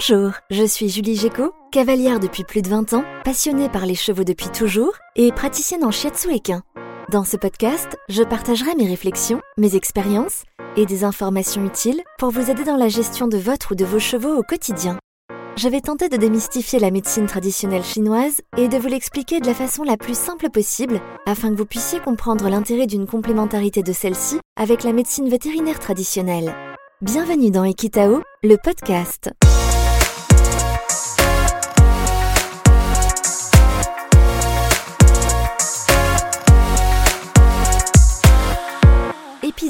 Bonjour, je suis Julie Géco, cavalière depuis plus de 20 ans, passionnée par les chevaux depuis toujours et praticienne en shiatsu équin. Dans ce podcast, je partagerai mes réflexions, mes expériences et des informations utiles pour vous aider dans la gestion de votre ou de vos chevaux au quotidien. Je vais tenter de démystifier la médecine traditionnelle chinoise et de vous l'expliquer de la façon la plus simple possible afin que vous puissiez comprendre l'intérêt d'une complémentarité de celle-ci avec la médecine vétérinaire traditionnelle. Bienvenue dans Equitao, le podcast.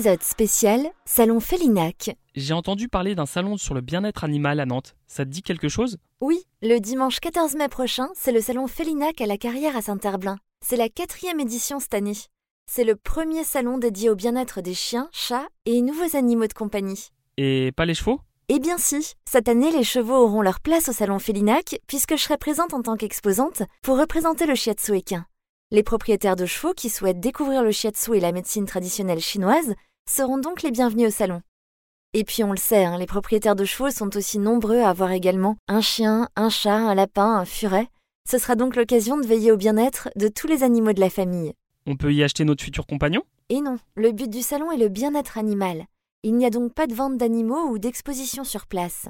Épisode spécial Salon Félinac. J'ai entendu parler d'un salon sur le bien-être animal à Nantes. Ça te dit quelque chose? Oui, le dimanche 14 mai prochain, c'est le Salon Félinac à la carrière à Saint-Herblain. C'est la quatrième édition cette année. C'est le premier salon dédié au bien-être des chiens, chats et nouveaux animaux de compagnie. Et pas les chevaux? Eh bien si, cette année les chevaux auront leur place au Salon Félinac puisque je serai présente en tant qu'exposante pour représenter le shiatsu équin. Les propriétaires de chevaux qui souhaitent découvrir le shiatsu et la médecine traditionnelle chinoise seront donc les bienvenus au salon. Et puis on le sait, hein, les propriétaires de chevaux sont aussi nombreux à avoir également un chien, un chat, un lapin, un furet. Ce sera donc l'occasion de veiller au bien-être de tous les animaux de la famille. On peut y acheter notre futur compagnon? Et non, le but du salon est le bien-être animal. Il n'y a donc pas de vente d'animaux ou d'exposition sur place.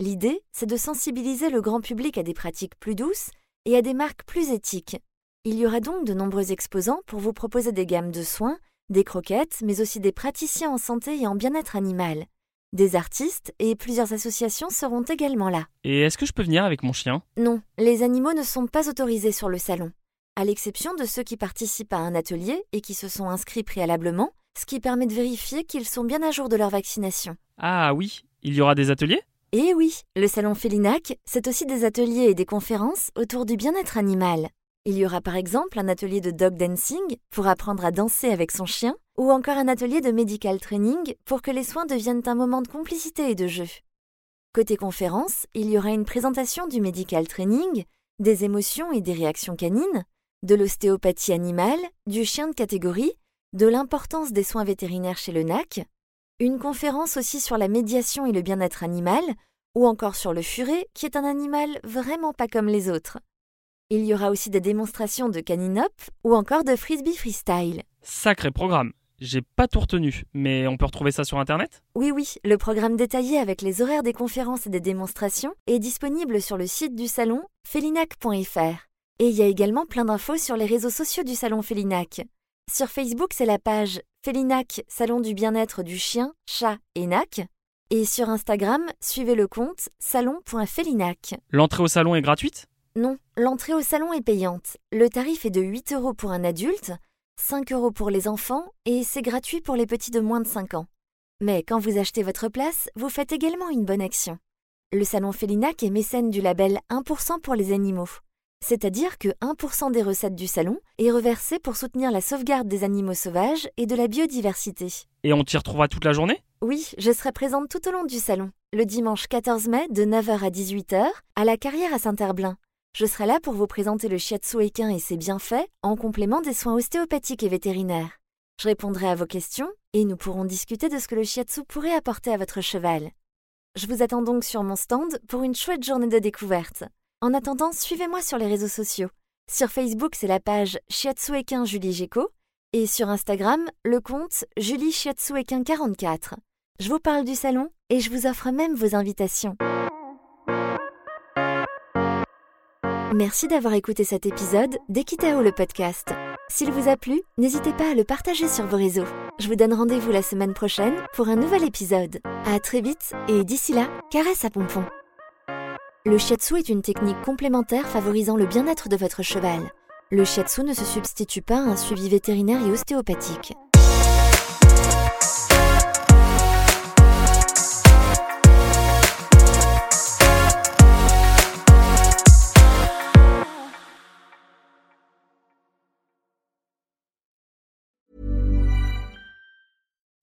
L'idée, c'est de sensibiliser le grand public à des pratiques plus douces et à des marques plus éthiques. Il y aura donc de nombreux exposants pour vous proposer des gammes de soins, des croquettes, mais aussi des praticiens en santé et en bien-être animal. Des artistes et plusieurs associations seront également là. Et est-ce que je peux venir avec mon chien? Non, les animaux ne sont pas autorisés sur le salon, à l'exception de ceux qui participent à un atelier et qui se sont inscrits préalablement, ce qui permet de vérifier qu'ils sont bien à jour de leur vaccination. Ah oui, il y aura des ateliers? Et oui, le salon Félinac, c'est aussi des ateliers et des conférences autour du bien-être animal. Il y aura par exemple un atelier de dog dancing pour apprendre à danser avec son chien, ou encore un atelier de medical training pour que les soins deviennent un moment de complicité et de jeu. Côté conférence, il y aura une présentation du medical training, des émotions et des réactions canines, de l'ostéopathie animale, du chien de catégorie, de l'importance des soins vétérinaires chez le NAC, une conférence aussi sur la médiation et le bien-être animal, ou encore sur le furet, qui est un animal vraiment pas comme les autres. Il y aura aussi des démonstrations de caninop ou encore de frisbee freestyle. Sacré programme. J'ai pas tout retenu, mais on peut retrouver ça sur internet? Oui, oui, le programme détaillé avec les horaires des conférences et des démonstrations est disponible sur le site du salon felinac.fr. Et il y a également plein d'infos sur les réseaux sociaux du salon Felinac. Sur Facebook, c'est la page Felinac, salon du bien-être du chien, chat et nac. Et sur Instagram, suivez le compte salon.felinac. L'entrée au salon est gratuite? Non, l'entrée au salon est payante. Le tarif est de 8 euros pour un adulte, 5 euros pour les enfants et c'est gratuit pour les petits de moins de 5 ans. Mais quand vous achetez votre place, vous faites également une bonne action. Le salon Félinac est mécène du label 1% pour les animaux. C'est-à-dire que 1% des recettes du salon est reversé pour soutenir la sauvegarde des animaux sauvages et de la biodiversité. Et on t'y retrouvera toute la journée? Oui, je serai présente tout au long du salon, le dimanche 14 mai de 9h à 18h à la carrière à Saint-Herblain. Je serai là pour vous présenter le shiatsu équin et ses bienfaits en complément des soins ostéopathiques et vétérinaires. Je répondrai à vos questions et nous pourrons discuter de ce que le shiatsu pourrait apporter à votre cheval. Je vous attends donc sur mon stand pour une chouette journée de découverte. En attendant, suivez-moi sur les réseaux sociaux. Sur Facebook, c'est la page Shiatsu Equin Julie Géco et sur Instagram, le compte Julie Shiatsu Equin 44. Je vous parle du salon et je vous offre même vos invitations. Merci d'avoir écouté cet épisode d'Equitao le podcast. S'il vous a plu, n'hésitez pas à le partager sur vos réseaux. Je vous donne rendez-vous la semaine prochaine pour un nouvel épisode. À très vite et d'ici là, caresse à pompon. Le shiatsu est une technique complémentaire favorisant le bien-être de votre cheval. Le shiatsu ne se substitue pas à un suivi vétérinaire et ostéopathique.